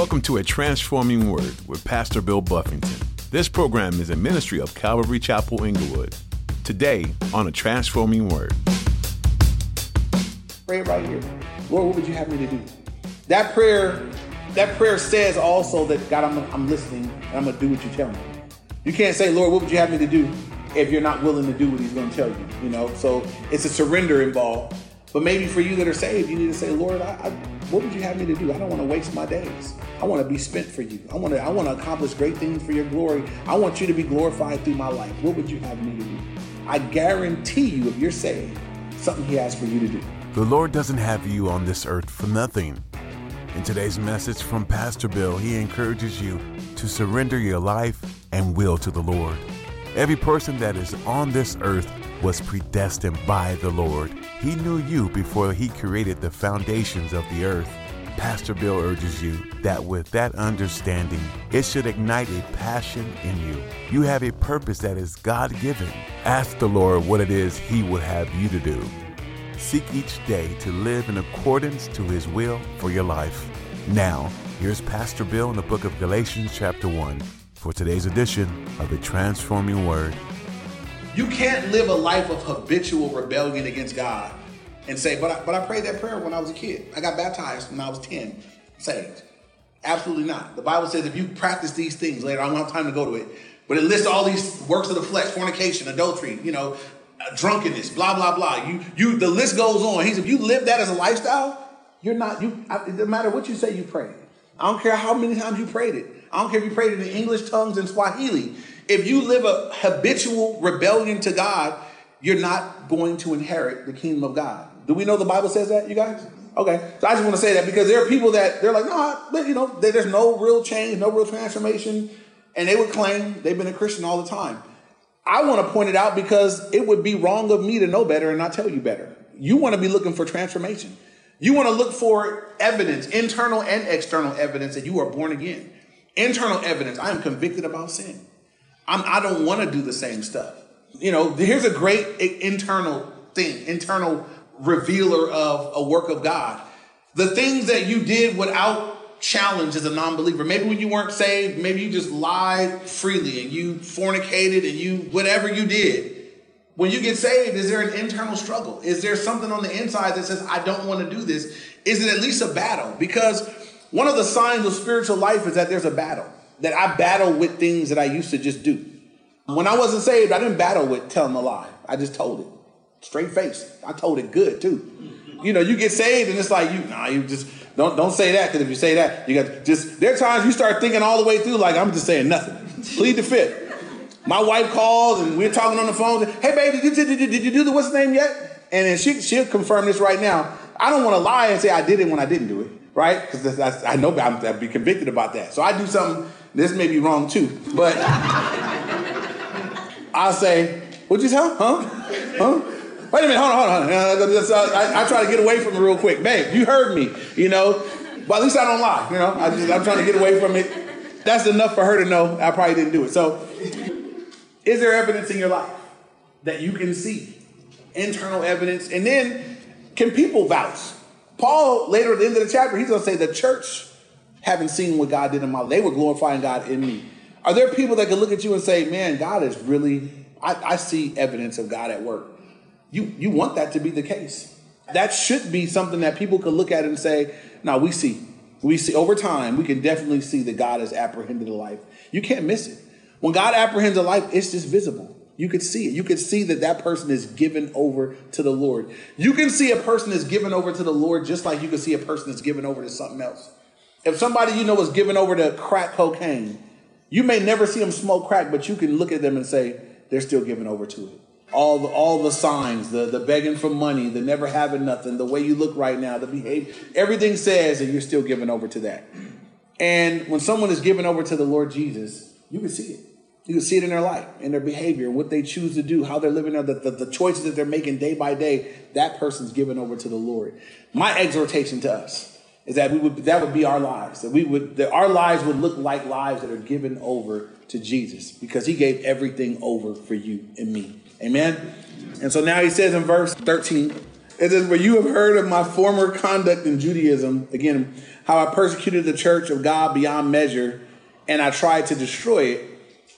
Welcome to A Transforming Word with Pastor Bill Buffington. This program is a ministry of Calvary Chapel Inglewood. Today on A Transforming Word. Pray right here. Lord, what would you have me to do? That prayer, that prayer says also that God, I'm, I'm listening and I'm gonna do what you tell me. You can't say, Lord, what would you have me to do if you're not willing to do what He's gonna tell you, you know? So it's a surrender involved. But maybe for you that are saved, you need to say, Lord, I, I, what would you have me to do? I don't want to waste my days. I want to be spent for you. I want to, I want to accomplish great things for your glory. I want you to be glorified through my life. What would you have me to do? I guarantee you, if you're saved, something He has for you to do. The Lord doesn't have you on this earth for nothing. In today's message from Pastor Bill, he encourages you to surrender your life and will to the Lord. Every person that is on this earth was predestined by the Lord. He knew you before he created the foundations of the earth. Pastor Bill urges you that with that understanding, it should ignite a passion in you. You have a purpose that is God given. Ask the Lord what it is He would have you to do. Seek each day to live in accordance to His will for your life. Now, here's Pastor Bill in the book of Galatians, chapter 1, for today's edition of A Transforming Word. You can't live a life of habitual rebellion against God and say, but I, but I prayed that prayer when I was a kid. I got baptized when I was 10, saved. Absolutely not. The Bible says if you practice these things later, I don't have time to go to it, but it lists all these works of the flesh, fornication, adultery, you know, uh, drunkenness, blah, blah, blah. You, you, the list goes on. He said, if you live that as a lifestyle, you're not, you, it doesn't matter what you say you pray. I don't care how many times you prayed it. I don't care if you prayed in English tongues and Swahili. If you live a habitual rebellion to God, you're not going to inherit the kingdom of God. Do we know the Bible says that, you guys? Okay, so I just want to say that because there are people that they're like, no, you know, there's no real change, no real transformation, and they would claim they've been a Christian all the time. I want to point it out because it would be wrong of me to know better and not tell you better. You want to be looking for transformation. You want to look for evidence, internal and external evidence that you are born again. Internal evidence, I am convicted about sin. I'm, I do not want to do the same stuff. You know, here's a great internal thing, internal revealer of a work of God. The things that you did without challenge as a non-believer. Maybe when you weren't saved, maybe you just lied freely and you fornicated and you whatever you did. When you get saved, is there an internal struggle? Is there something on the inside that says, I don't want to do this? Is it at least a battle? Because one of the signs of spiritual life is that there's a battle. That I battle with things that I used to just do. When I wasn't saved, I didn't battle with telling a lie. I just told it. Straight face. I told it good too. You know, you get saved and it's like you nah, you just don't don't say that because if you say that, you got just there are times you start thinking all the way through like I'm just saying nothing. Plead the fifth. My wife calls and we're talking on the phone. Hey baby, did you, did you, did you do the what's the name yet? And then she she'll confirm this right now. I don't want to lie and say I did it when I didn't do it, right? Because I know I'm, I'd be convicted about that. So I do something. This may be wrong too, but I'll say, "What'd you tell? Huh? Huh?" Wait a minute, hold on, hold on. Uh, uh, uh, uh, I, I, try to get away from it real quick. Babe, you heard me, you know. But at least I don't lie, you know. I just, I'm trying to get away from it. That's enough for her to know I probably didn't do it. So, is there evidence in your life that you can see? Internal evidence. And then, can people vouch? Paul, later at the end of the chapter, he's going to say, the church haven't seen what God did in my life. They were glorifying God in me. Are there people that can look at you and say, man, God is really, I, I see evidence of God at work? You you want that to be the case. That should be something that people could look at and say, "Now we see, we see over time, we can definitely see that God has apprehended a life. You can't miss it. When God apprehends a life, it's just visible. You could see it. You could see that that person is given over to the Lord. You can see a person is given over to the Lord just like you can see a person is given over to something else. If somebody you know is given over to crack cocaine, you may never see them smoke crack, but you can look at them and say they're still given over to it all the, all the signs, the, the begging for money, the never having nothing, the way you look right now, the behavior, everything says that you're still given over to that. And when someone is given over to the Lord Jesus, you can see it. You can see it in their life, in their behavior, what they choose to do, how they're living, the, the, the choices that they're making day by day. That person's given over to the Lord. My exhortation to us is that we would that would be our lives. That we would that our lives would look like lives that are given over to Jesus because He gave everything over for you and me. Amen. And so now he says in verse 13, It says, "For you have heard of my former conduct in Judaism, again, how I persecuted the church of God beyond measure, and I tried to destroy it.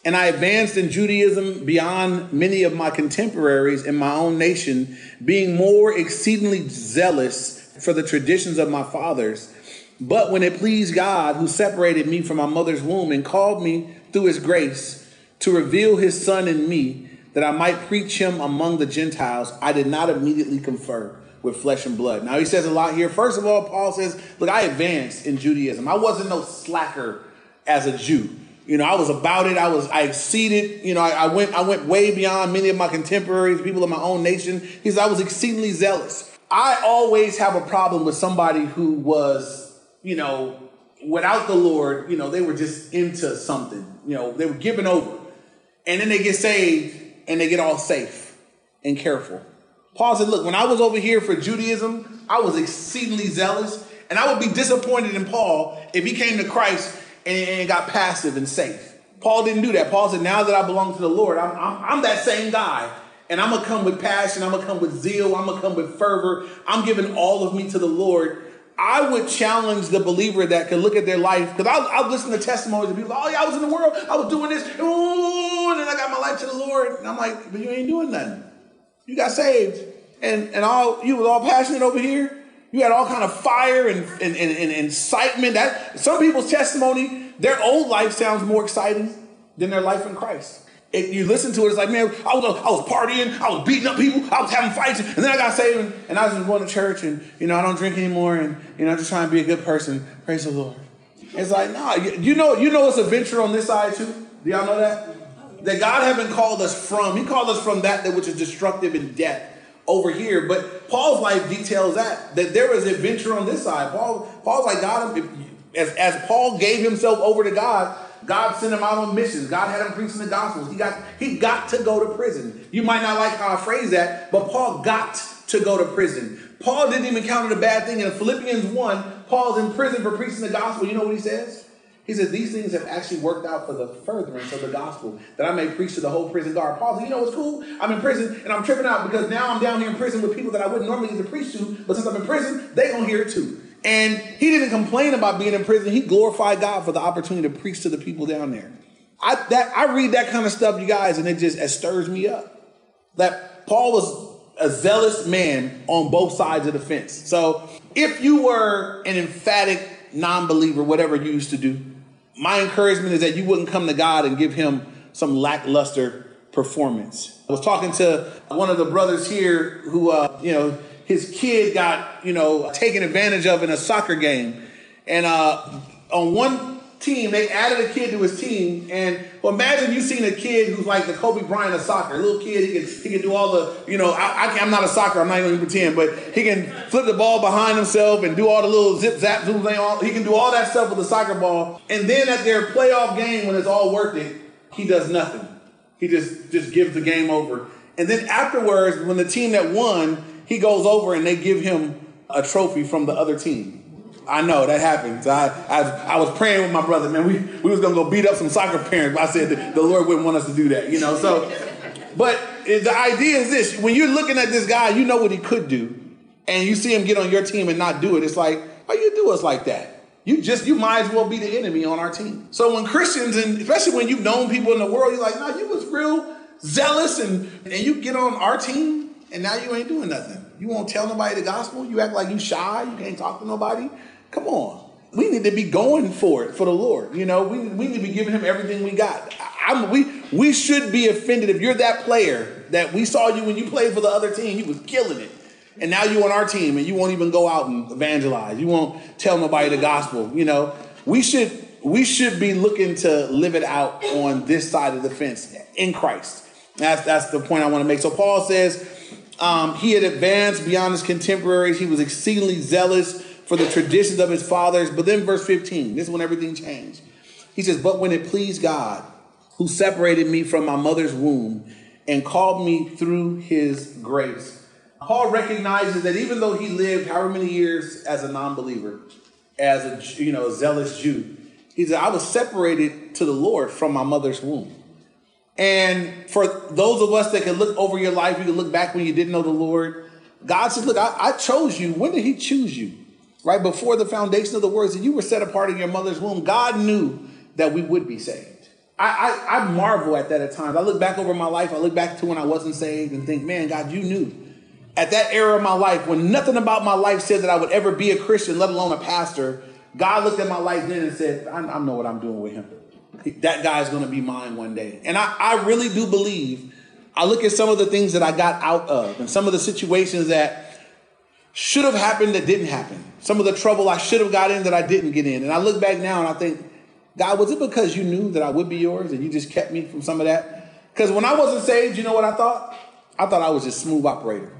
And I advanced in Judaism beyond many of my contemporaries in my own nation, being more exceedingly zealous for the traditions of my fathers. But when it pleased God, who separated me from my mother's womb and called me through his grace to reveal his son in me, that I might preach him among the Gentiles, I did not immediately confer with flesh and blood. Now he says a lot here. First of all, Paul says, Look, I advanced in Judaism. I wasn't no slacker as a Jew. You know, I was about it. I was, I exceeded. You know, I, I, went, I went way beyond many of my contemporaries, people of my own nation. He says I was exceedingly zealous. I always have a problem with somebody who was, you know, without the Lord. You know, they were just into something. You know, they were giving over, and then they get saved and they get all safe and careful. Paul said, "Look, when I was over here for Judaism, I was exceedingly zealous, and I would be disappointed in Paul if he came to Christ." And, and got passive and safe. Paul didn't do that. Paul said, now that I belong to the Lord, I'm, I'm, I'm that same guy. And I'm going to come with passion. I'm going to come with zeal. I'm going to come with fervor. I'm giving all of me to the Lord. I would challenge the believer that could look at their life because I'll, I'll, listen to testimonies of people. Oh, yeah, I was in the world. I was doing this. Ooh, and then I got my life to the Lord. And I'm like, but you ain't doing nothing. You got saved. And, and all you was all passionate over here. You had all kind of fire and, and, and, and excitement. That some people's testimony, their old life sounds more exciting than their life in Christ. It, you listen to it, it's like, man, I was, I was partying, I was beating up people, I was having fights, and then I got saved, and, and I was just going to church, and you know, I don't drink anymore, and you know, I'm just trying to be a good person. Praise the Lord. It's like, nah, you, you know, you know, it's a venture on this side too. Do y'all know that? That God haven't called us from. He called us from that, that which is destructive and death over here. But Paul's life details that that there was adventure on this side. Paul, Paul's like God. As, as Paul gave himself over to God, God sent him out on missions. God had him preaching the gospel. He got he got to go to prison. You might not like how I phrase that, but Paul got to go to prison. Paul didn't even count it a bad thing. In Philippians 1, Paul's in prison for preaching the gospel. You know what he says? He said, These things have actually worked out for the furtherance of the gospel, that I may preach to the whole prison guard. Paul said, You know what's cool? I'm in prison and I'm tripping out because now I'm down here in prison with people that I wouldn't normally get to preach to, but since I'm in prison, they gonna hear it too. And he didn't complain about being in prison. He glorified God for the opportunity to preach to the people down there. I that I read that kind of stuff, you guys, and it just it stirs me up. That Paul was a zealous man on both sides of the fence. So if you were an emphatic non-believer, whatever you used to do, my encouragement is that you wouldn't come to God and give him some lackluster performance. I was talking to one of the brothers here who, uh, you know, his kid got, you know, taken advantage of in a soccer game. And uh, on one team, they added a kid to his team. And well, imagine you seen a kid who's like the Kobe Bryant of soccer. A little kid, he can he can do all the, you know, I, I am not a soccer, I'm not even gonna pretend, but he can flip the ball behind himself and do all the little zip zap zoom thing. All, he can do all that stuff with the soccer ball. And then at their playoff game, when it's all it, he does nothing. He just just gives the game over. And then afterwards, when the team that won, he goes over and they give him a trophy from the other team. I know that happens. I, I, I was praying with my brother, man. We, we was gonna go beat up some soccer parents, but I said the Lord wouldn't want us to do that, you know. So, but the idea is this: when you're looking at this guy, you know what he could do, and you see him get on your team and not do it. It's like, why you do us like that? You just you might as well be the enemy on our team. So when Christians and especially when you've known people in the world, you're like, no, you was real zealous and and you get on our team and now you ain't doing nothing. You won't tell nobody the gospel. You act like you shy. You can't talk to nobody. Come on. We need to be going for it for the Lord. You know, we, we need to be giving him everything we got. I'm, we, we should be offended if you're that player that we saw you when you played for the other team, you was killing it. And now you're on our team and you won't even go out and evangelize. You won't tell nobody the gospel. You know, we should we should be looking to live it out on this side of the fence in Christ. That's that's the point I want to make. So Paul says um, he had advanced beyond his contemporaries. He was exceedingly zealous for the traditions of his fathers. But then, verse 15, this is when everything changed. He says, But when it pleased God, who separated me from my mother's womb and called me through his grace. Paul recognizes that even though he lived however many years as a non believer, as a you know, zealous Jew, he said, I was separated to the Lord from my mother's womb. And for those of us that can look over your life, you can look back when you didn't know the Lord, God says, Look, I, I chose you. When did He choose you? Right before the foundation of the world, that you were set apart in your mother's womb. God knew that we would be saved. I, I, I marvel at that at times. I look back over my life, I look back to when I wasn't saved and think, man, God, you knew. At that era of my life, when nothing about my life said that I would ever be a Christian, let alone a pastor, God looked at my life then and said, I, I know what I'm doing with him. That guy's going to be mine one day. And I, I really do believe, I look at some of the things that I got out of and some of the situations that should have happened that didn't happen. Some of the trouble I should have got in that I didn't get in. And I look back now and I think, God, was it because you knew that I would be yours and you just kept me from some of that? Because when I wasn't saved, you know what I thought? I thought I was just smooth operator.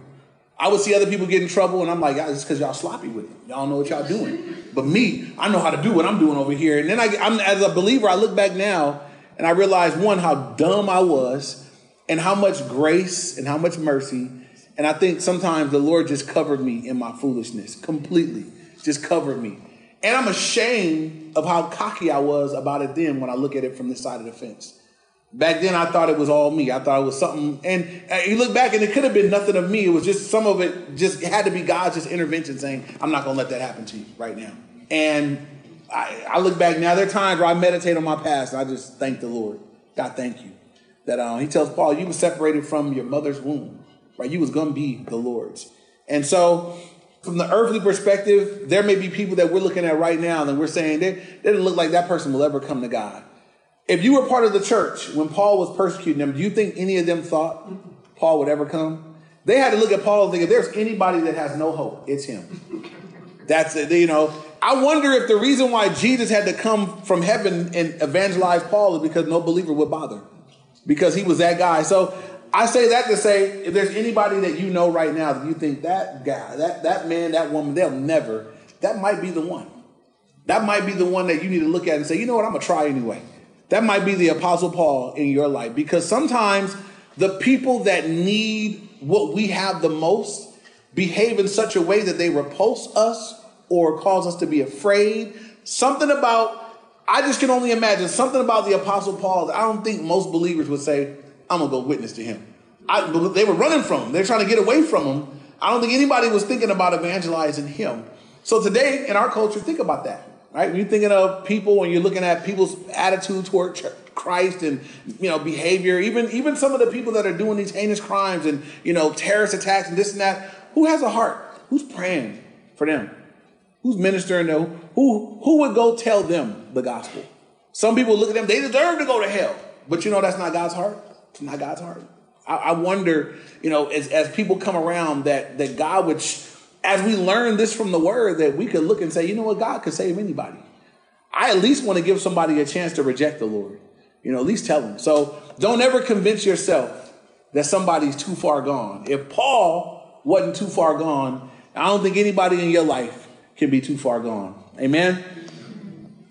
I would see other people get in trouble, and I'm like, it's because y'all sloppy with it. Y'all know what y'all doing. But me, I know how to do what I'm doing over here. And then I, I'm, as a believer, I look back now and I realize one, how dumb I was, and how much grace and how much mercy. And I think sometimes the Lord just covered me in my foolishness completely, just covered me. And I'm ashamed of how cocky I was about it then when I look at it from this side of the fence. Back then, I thought it was all me. I thought it was something. And uh, you look back, and it could have been nothing of me. It was just some of it. Just had to be God's just intervention, saying, "I'm not going to let that happen to you right now." And I, I, look back now. There are times where I meditate on my past. and I just thank the Lord. God, thank you. That uh, He tells Paul, "You were separated from your mother's womb, right? You was to be the Lord's." And so from the earthly perspective, there may be people that we're looking at right now and we're saying they, they didn't look like that person will ever come to God. If you were part of the church when Paul was persecuting them, do you think any of them thought Paul would ever come? They had to look at Paul and think if there's anybody that has no hope, it's him. That's it. You know, I wonder if the reason why Jesus had to come from heaven and evangelize Paul is because no believer would bother, because he was that guy. So I say that to say, if there's anybody that you know right now that you think that guy, that that man, that woman, they'll never, that might be the one. That might be the one that you need to look at and say, you know what, I'm gonna try anyway. That might be the Apostle Paul in your life because sometimes the people that need what we have the most behave in such a way that they repulse us or cause us to be afraid. Something about, I just can only imagine something about the Apostle Paul that I don't think most believers would say, I'm gonna go witness to him. I, they were running from him. They're trying to get away from him. I don't think anybody was thinking about evangelizing him. So today in our culture, think about that, right? When you're thinking of people and you're looking at people's attitude toward Christ and you know behavior, even even some of the people that are doing these heinous crimes and you know terrorist attacks and this and that, who has a heart? Who's praying for them? Who's ministering to who who would go tell them the gospel? Some people look at them, they deserve to go to hell. But you know that's not God's heart. It's not God's heart. I, I wonder, you know, as, as people come around, that that God would, as we learn this from the Word, that we could look and say, you know what, God could save anybody. I at least want to give somebody a chance to reject the Lord. You know, at least tell them. So don't ever convince yourself that somebody's too far gone. If Paul wasn't too far gone, I don't think anybody in your life can be too far gone. Amen.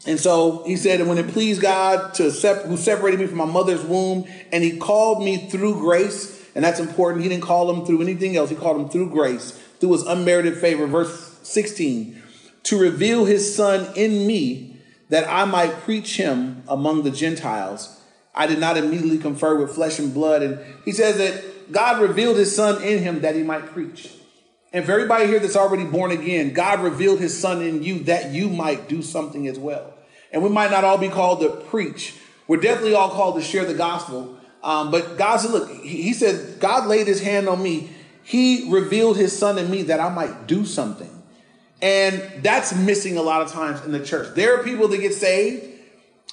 And so he said, when it pleased God to sep- who separated me from my mother's womb, and he called me through grace, and that's important. He didn't call him through anything else. He called him through grace, through his unmerited favor. Verse 16, to reveal his son in me that I might preach him among the Gentiles. I did not immediately confer with flesh and blood. And he says that God revealed his son in him that he might preach. And for everybody here that's already born again, God revealed his son in you that you might do something as well. And we might not all be called to preach. We're definitely all called to share the gospel. Um, but God said, look, he, he said, God laid his hand on me. He revealed his son in me that I might do something. And that's missing a lot of times in the church. There are people that get saved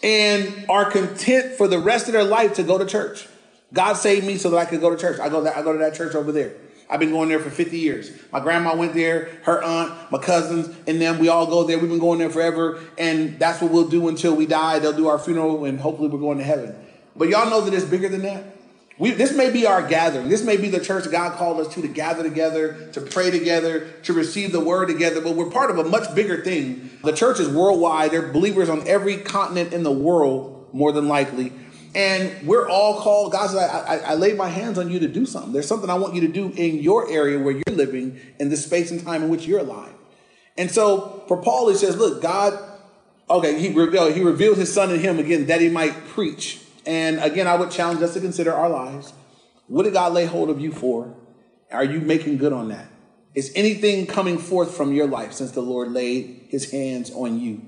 and are content for the rest of their life to go to church. God saved me so that I could go to church. I go, I go to that church over there. I've been going there for 50 years. My grandma went there, her aunt, my cousins, and then we all go there. We've been going there forever, and that's what we'll do until we die. They'll do our funeral, and hopefully we're going to heaven. But y'all know that it's bigger than that. We, this may be our gathering. This may be the church God called us to to gather together, to pray together, to receive the word together. But we're part of a much bigger thing. The church is worldwide. There are believers on every continent in the world, more than likely. And we're all called, God said, I, I, laid my hands on you to do something. There's something I want you to do in your area where you're living, in the space and time in which you're alive. And so for Paul, he says, look, God, okay, he revealed, uh, he revealed his son in him again that he might preach. And again, I would challenge us to consider our lives. What did God lay hold of you for? Are you making good on that? Is anything coming forth from your life since the Lord laid his hands on you?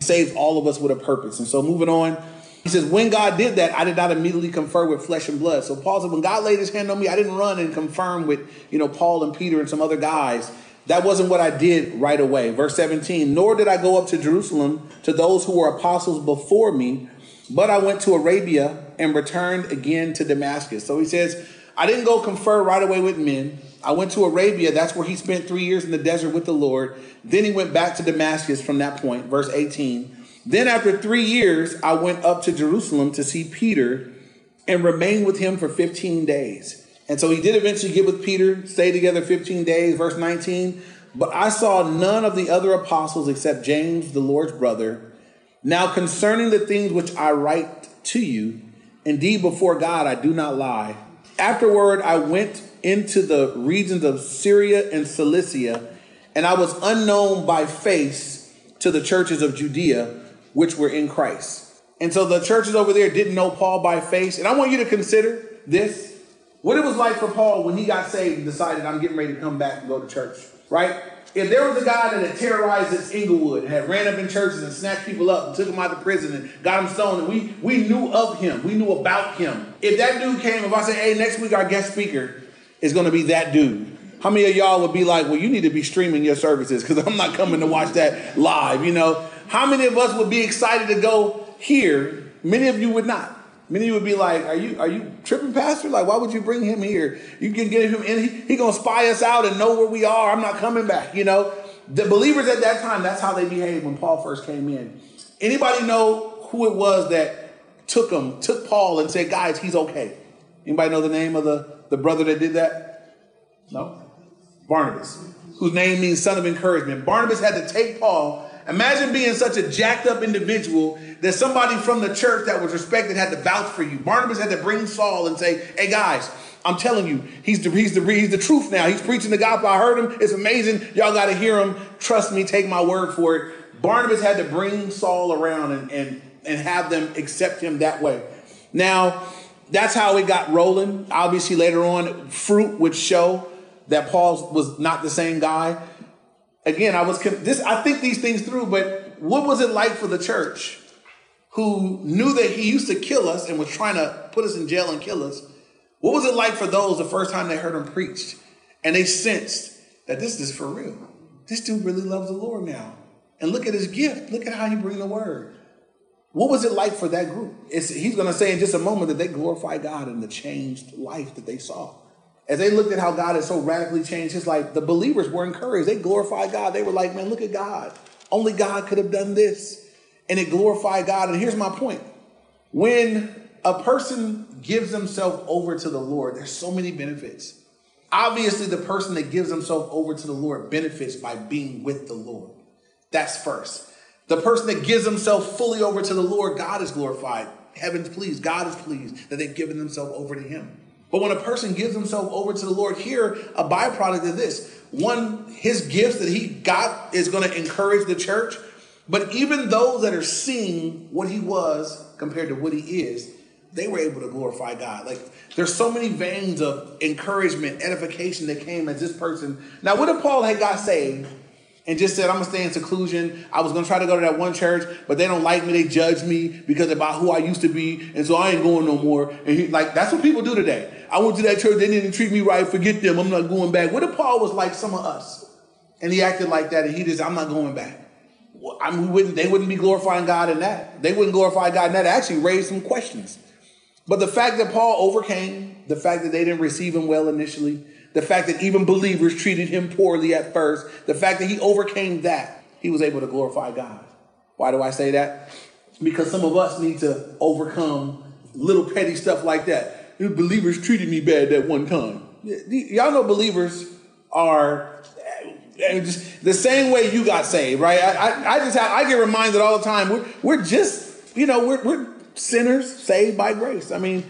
Saves all of us with a purpose. And so moving on, he says, when God did that, I did not immediately confer with flesh and blood. So Paul said, when God laid his hand on me, I didn't run and confirm with, you know, Paul and Peter and some other guys. That wasn't what I did right away. Verse 17, nor did I go up to Jerusalem to those who were apostles before me, but I went to Arabia and returned again to Damascus. So he says, I didn't go confer right away with men. I went to Arabia. That's where he spent three years in the desert with the Lord. Then he went back to Damascus from that point, verse 18. Then after three years, I went up to Jerusalem to see Peter and remained with him for 15 days. And so he did eventually get with Peter, stay together 15 days, verse 19. But I saw none of the other apostles except James, the Lord's brother. Now concerning the things which I write to you, indeed before God I do not lie. Afterward, I went into the regions of Syria and Cilicia, and I was unknown by face to the churches of Judea, which were in Christ. And so the churches over there didn't know Paul by face. And I want you to consider this what it was like for Paul when he got saved and decided, I'm getting ready to come back and go to church, right? If there was a guy that had terrorized this Inglewood, and had ran up in churches and snatched people up and took them out of prison and got them stoned, and we, we knew of him, we knew about him. If that dude came, if I say, hey, next week our guest speaker is going to be that dude, how many of y'all would be like, well, you need to be streaming your services because I'm not coming to watch that live, you know? How many of us would be excited to go here? Many of you would not. Many of you would be like, "Are you are you tripping, Pastor? Like, why would you bring him here? You can get him in. He, he gonna spy us out and know where we are. I'm not coming back." You know, the believers at that time, that's how they behaved when Paul first came in. Anybody know who it was that took him, took Paul, and said, "Guys, he's okay." Anybody know the name of the the brother that did that? No, Barnabas, whose name means son of encouragement. Barnabas had to take Paul Imagine being such a jacked up individual that somebody from the church that was respected had to vouch for you. Barnabas had to bring Saul and say, "Hey guys, I'm telling you, he's the he's the he's the truth now. He's preaching the gospel. I heard him. It's amazing. Y'all got to hear him. Trust me. Take my word for it." Barnabas had to bring Saul around and and and have them accept him that way. Now, that's how it got rolling. Obviously, later on, fruit would show that Paul was not the same guy again, I was this. I think these things through. But what was it like for the church, who knew that he used to kill us and was trying to put us in jail and kill us? What was it like for those the first time they heard him preached, and they sensed that this is for real? This dude really loves the Lord now, and look at his gift. Look at how he bring the word. What was it like for that group? It's, he's going to say in just a moment that they glorify God in the changed life that they saw as they looked at how God had so radically changed his life, the believers were encouraged. They glorified God. They were like, man, look at God. Only God could have done this. And it glorified God. And here's my point when a person gives himself over to the Lord, there's so many benefits. Obviously, the person that gives himself over to the Lord benefits by being with the Lord. That's first. The person that gives himself fully over to the Lord, God is glorified. Heaven's pleased. God is pleased that they've given themselves over to Him. But when a person gives himself over to the Lord, here, a byproduct of this, one, his gifts that he got is going to encourage the church. But even those that are seeing what he was compared to what he is, they were able to glorify God. Like there's so many veins of encouragement, edification that came as this person. Now, what if Paul had got saved and just said, I'm gonna stay in seclusion. I was gonna try to go to that one church, but they don't like me. They judge me because about who I used to be, and so I ain't going no more. And he, like that's what people do today. I went to that church, they didn't treat me right. Forget them. I'm not going back. What if Paul was like some of us, and he acted like that, and he just, I'm not going back. I mean, wouldn't, they wouldn't be glorifying God in that. They wouldn't glorify God in that. It actually raised some questions. But the fact that Paul overcame, the fact that they didn't receive him well initially, the fact that even believers treated him poorly at first, the fact that he overcame that, he was able to glorify God. Why do I say that? Because some of us need to overcome little petty stuff like that. Believers treated me bad that one time. Y'all know believers are eh, just the same way you got saved, right? I, I, I, just have I get reminded all the time. We're we're just you know we're we're sinners saved by grace. I mean,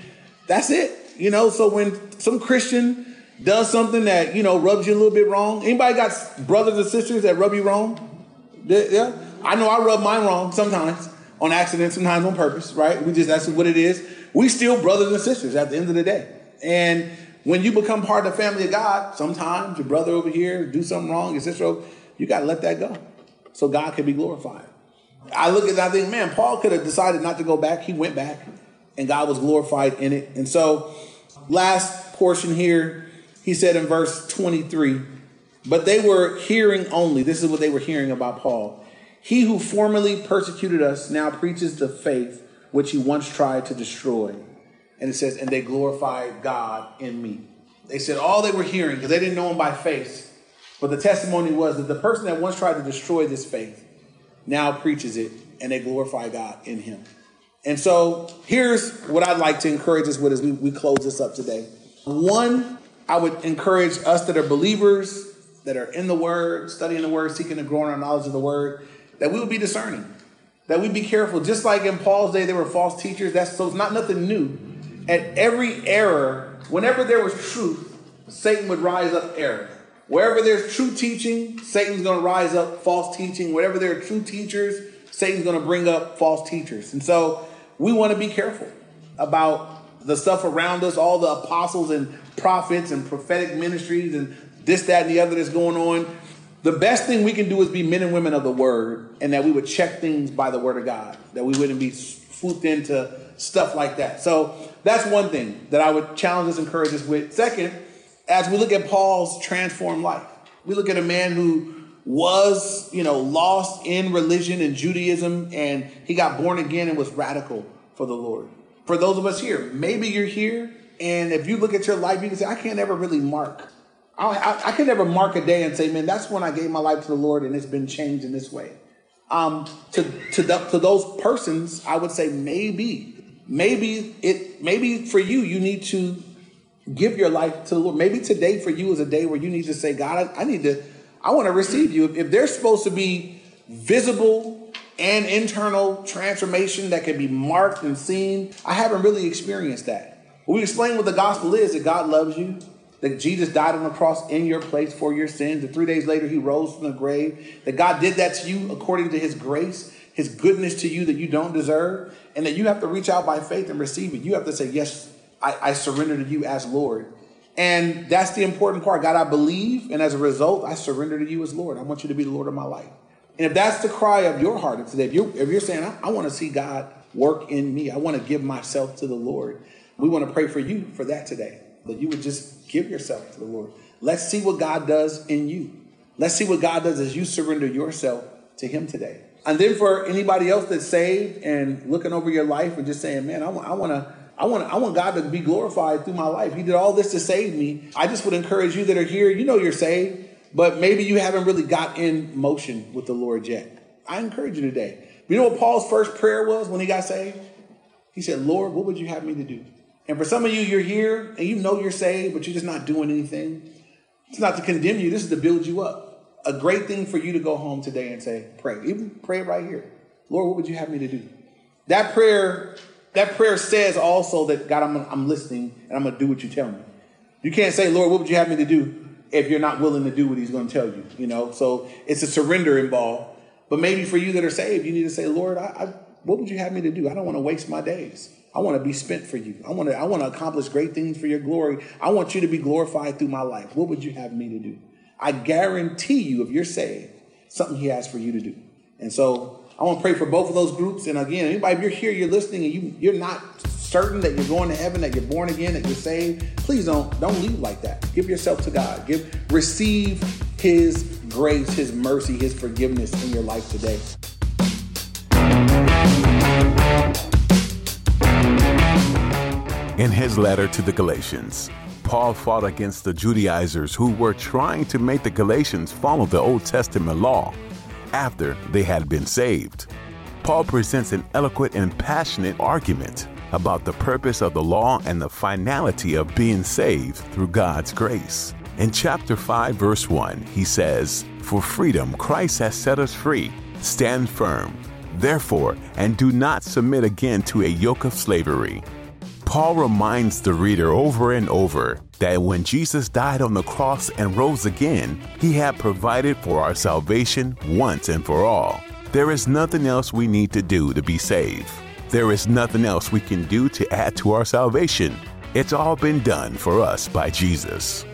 that's it. You know, so when some Christian does something that you know rubs you a little bit wrong. Anybody got brothers and sisters that rub you wrong? Yeah, I know I rub mine wrong sometimes on accident, sometimes on purpose. Right? We just that's what it is. We still brothers and sisters at the end of the day. And when you become part of the family of God, sometimes your brother over here do something wrong, your sister, over, you got to let that go so God can be glorified. I look at that, I think, man, Paul could have decided not to go back. He went back and God was glorified in it. And so, last portion here, he said in verse 23, but they were hearing only. This is what they were hearing about Paul. He who formerly persecuted us now preaches the faith which he once tried to destroy. And it says, and they glorified God in me. They said all they were hearing, because they didn't know him by face, but the testimony was that the person that once tried to destroy this faith now preaches it, and they glorify God in him. And so here's what I'd like to encourage us with as we, we close this up today. One, I would encourage us that are believers, that are in the Word, studying the Word, seeking to grow in our knowledge of the Word, that we would be discerning, that we'd be careful. Just like in Paul's day, there were false teachers. That's so it's not nothing new. At every error, whenever there was truth, Satan would rise up error. Wherever there's true teaching, Satan's going to rise up false teaching. Wherever there are true teachers, Satan's going to bring up false teachers. And so we want to be careful about the stuff around us, all the apostles and prophets and prophetic ministries and this, that, and the other that's going on. The best thing we can do is be men and women of the word and that we would check things by the word of God, that we wouldn't be swooped into stuff like that. So that's one thing that I would challenge us, encourage us with. Second, as we look at Paul's transformed life, we look at a man who was, you know, lost in religion and Judaism, and he got born again and was radical for the Lord. For those of us here, maybe you're here, and if you look at your life, you can say, I can't ever really mark. I, I, I can never mark a day and say, man, that's when I gave my life to the Lord and it's been changed in this way. Um, to to the, to those persons, I would say maybe, maybe it maybe for you, you need to give your life to the Lord. Maybe today for you is a day where you need to say, God, I, I need to, I want to receive you. If, if there's supposed to be visible and internal transformation that can be marked and seen, I haven't really experienced that. We explain what the gospel is that God loves you, that Jesus died on the cross in your place for your sins, that three days later he rose from the grave, that God did that to you according to his grace, his goodness to you that you don't deserve, and that you have to reach out by faith and receive it. You have to say, Yes, I, I surrender to you as Lord. And that's the important part. God, I believe, and as a result, I surrender to you as Lord. I want you to be the Lord of my life. And if that's the cry of your heart today, if you're, if you're saying, I, I want to see God work in me, I want to give myself to the Lord, we want to pray for you for that today, that you would just give yourself to the Lord. Let's see what God does in you. Let's see what God does as you surrender yourself to Him today. And then for anybody else that's saved and looking over your life and just saying, man, I want, I want to I want, I want God to be glorified through my life. He did all this to save me. I just would encourage you that are here, you know you're saved, but maybe you haven't really got in motion with the Lord yet. I encourage you today. You know what Paul's first prayer was when he got saved? He said, Lord, what would you have me to do? And for some of you, you're here and you know you're saved, but you're just not doing anything. It's not to condemn you, this is to build you up. A great thing for you to go home today and say, pray. Even pray right here. Lord, what would you have me to do? That prayer that prayer says also that God, I'm, I'm listening and I'm to do what you tell me. You can't say, Lord, what would you have me to do if you're not willing to do what he's to tell you, you know? So it's a surrender involved. But maybe for you that are saved, you need to say, Lord, I, I, what would you have me to do? I don't want to waste my days. I want to be spent for you. I want to, I want to accomplish great things for your glory. I want you to be glorified through my life. What would you have me to do? I guarantee you, if you're saved, something he has for you to do. And so I want to pray for both of those groups. And again, anybody, if you're here, you're listening, and you, you're not certain that you're going to heaven, that you're born again, that you're saved, please don't don't leave like that. Give yourself to God. Give receive His grace, His mercy, His forgiveness in your life today. In his letter to the Galatians, Paul fought against the Judaizers who were trying to make the Galatians follow the Old Testament law after they had been saved. Paul presents an eloquent and passionate argument about the purpose of the law and the finality of being saved through God's grace. In chapter 5, verse 1, he says, For freedom Christ has set us free. Stand firm, therefore, and do not submit again to a yoke of slavery. Paul reminds the reader over and over that when Jesus died on the cross and rose again, he had provided for our salvation once and for all. There is nothing else we need to do to be saved. There is nothing else we can do to add to our salvation. It's all been done for us by Jesus.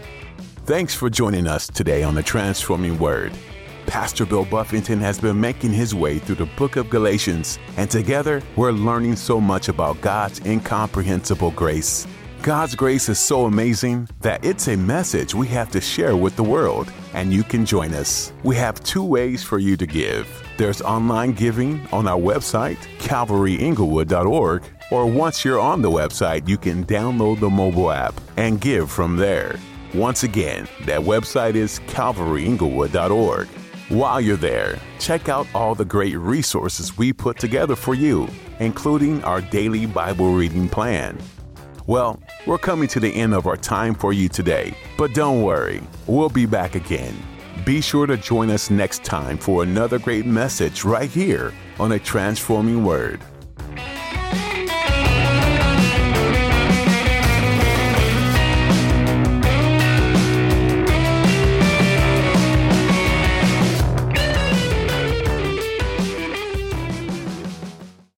Thanks for joining us today on the Transforming Word. Pastor Bill Buffington has been making his way through the book of Galatians, and together we're learning so much about God's incomprehensible grace. God's grace is so amazing that it's a message we have to share with the world, and you can join us. We have two ways for you to give. There's online giving on our website, calvaryinglewood.org, or once you're on the website, you can download the mobile app and give from there. Once again, that website is calvaryinglewood.org. While you're there, check out all the great resources we put together for you, including our daily Bible reading plan. Well, we're coming to the end of our time for you today, but don't worry, we'll be back again. Be sure to join us next time for another great message right here on a transforming word.